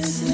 Sigo